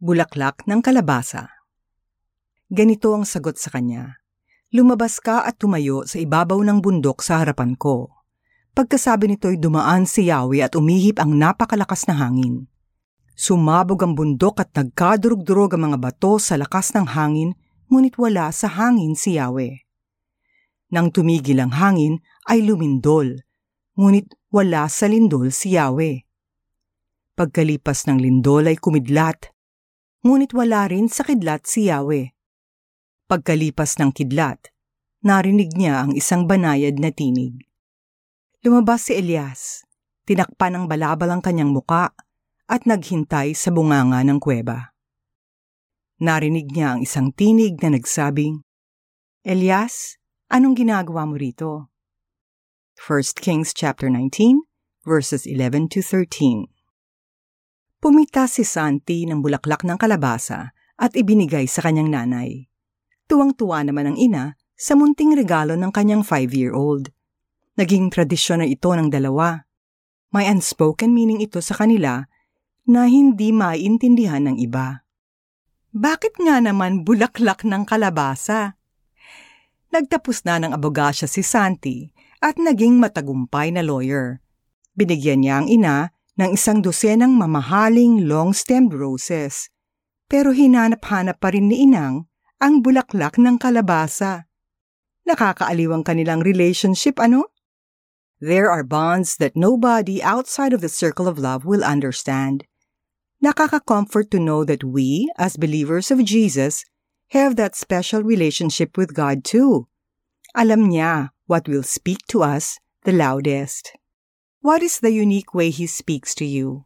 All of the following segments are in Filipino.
Bulaklak ng kalabasa. Ganito ang sagot sa kanya. Lumabas ka at tumayo sa ibabaw ng bundok sa harapan ko. Pagkasabi nito'y dumaan si Yahweh at umihip ang napakalakas na hangin. Sumabog ang bundok at nagkadurog-durog ang mga bato sa lakas ng hangin, ngunit wala sa hangin si Yahweh. Nang tumigil ang hangin, ay lumindol, ngunit wala sa lindol si Yahweh. Pagkalipas ng lindol ay kumidlat, ngunit wala rin sa kidlat si Yahweh. Pagkalipas ng kidlat, narinig niya ang isang banayad na tinig. Lumabas si Elias, tinakpan ng balabal ang kanyang muka at naghintay sa bunganga ng kuweba. Narinig niya ang isang tinig na nagsabing, Elias, anong ginagawa mo rito? 1 Kings chapter 19 verses 11 to 13. Pumita si Santi ng bulaklak ng kalabasa at ibinigay sa kanyang nanay. Tuwang-tuwa naman ang ina sa munting regalo ng kanyang five-year-old. Naging tradisyon na ito ng dalawa. May unspoken meaning ito sa kanila na hindi maintindihan ng iba. Bakit nga naman bulaklak ng kalabasa? Nagtapos na ng abogasya si Santi at naging matagumpay na lawyer. Binigyan niya ang ina ng isang dosenang mamahaling long-stemmed roses. Pero hinanap-hanap pa rin ni Inang ang bulaklak ng kalabasa. Nakakaaliw ang kanilang relationship, ano? There are bonds that nobody outside of the circle of love will understand. Nakaka-comfort to know that we, as believers of Jesus, have that special relationship with God too. Alam niya what will speak to us the loudest. What is the unique way He speaks to you?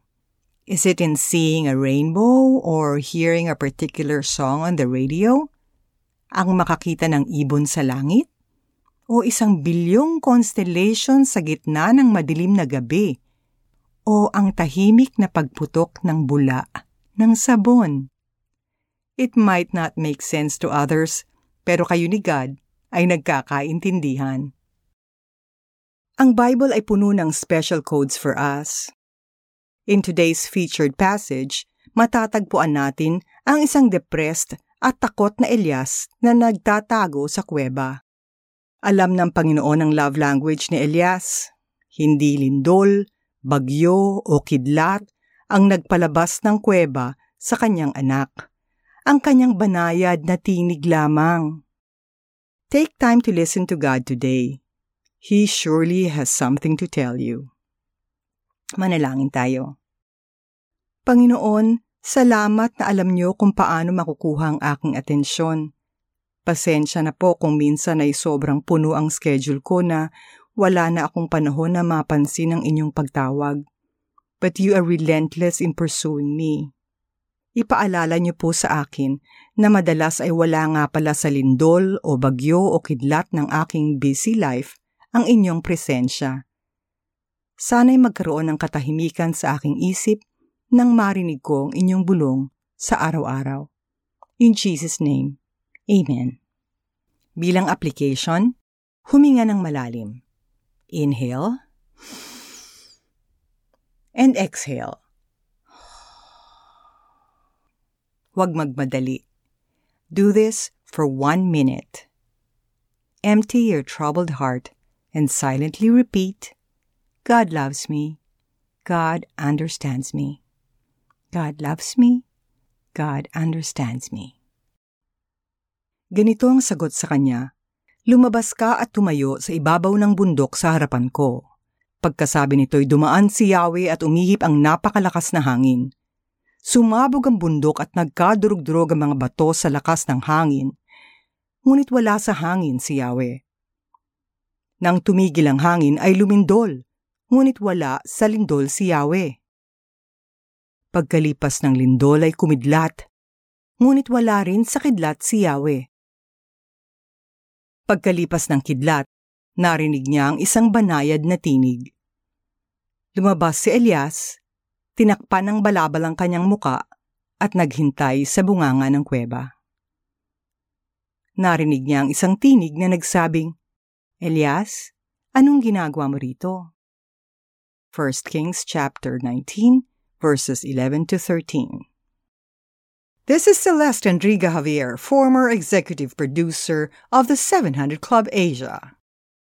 Is it in seeing a rainbow or hearing a particular song on the radio? Ang makakita ng ibon sa langit? O isang bilyong constellation sa gitna ng madilim na gabi? O ang tahimik na pagputok ng bula ng sabon? It might not make sense to others, pero kayo ni God ay nagkakaintindihan. Ang Bible ay puno ng special codes for us. In today's featured passage, matatagpuan natin ang isang depressed at takot na Elias na nagtatago sa kuweba. Alam ng Panginoon ang love language ni Elias. Hindi lindol, bagyo o kidlat ang nagpalabas ng kuweba sa kanyang anak. Ang kanyang banayad na tinig lamang. Take time to listen to God today He surely has something to tell you. Manalangin tayo. Panginoon, salamat na alam niyo kung paano makukuha ang aking atensyon. Pasensya na po kung minsan ay sobrang puno ang schedule ko na wala na akong panahon na mapansin ang inyong pagtawag. But you are relentless in pursuing me. Ipaalala niyo po sa akin na madalas ay wala nga pala sa lindol o bagyo o kidlat ng aking busy life ang inyong presensya. Sana'y magkaroon ng katahimikan sa aking isip nang marinig ko ang inyong bulong sa araw-araw. In Jesus' name, Amen. Bilang application, huminga ng malalim. Inhale and exhale. Huwag magmadali. Do this for one minute. Empty your troubled heart and silently repeat, God loves me. God understands me. God loves me. God understands me. Ganito ang sagot sa kanya, Lumabas ka at tumayo sa ibabaw ng bundok sa harapan ko. Pagkasabi nito'y dumaan si Yahweh at umihip ang napakalakas na hangin. Sumabog ang bundok at nagkadurog-durog ang mga bato sa lakas ng hangin. Ngunit wala sa hangin si Yahweh. Nang tumigil ang hangin ay lumindol, ngunit wala sa lindol si Yahweh. Pagkalipas ng lindol ay kumidlat, ngunit wala rin sa kidlat si Yahweh. Pagkalipas ng kidlat, narinig niya ang isang banayad na tinig. Lumabas si Elias, tinakpan ng balabal ang kanyang muka at naghintay sa bunganga ng kuweba. Narinig niya ang isang tinig na nagsabing, Elias, anong ginagawa mo rito? 1 Kings chapter 19 verses 11 to 13. This is Celeste Enriga Javier, former executive producer of the 700 Club Asia.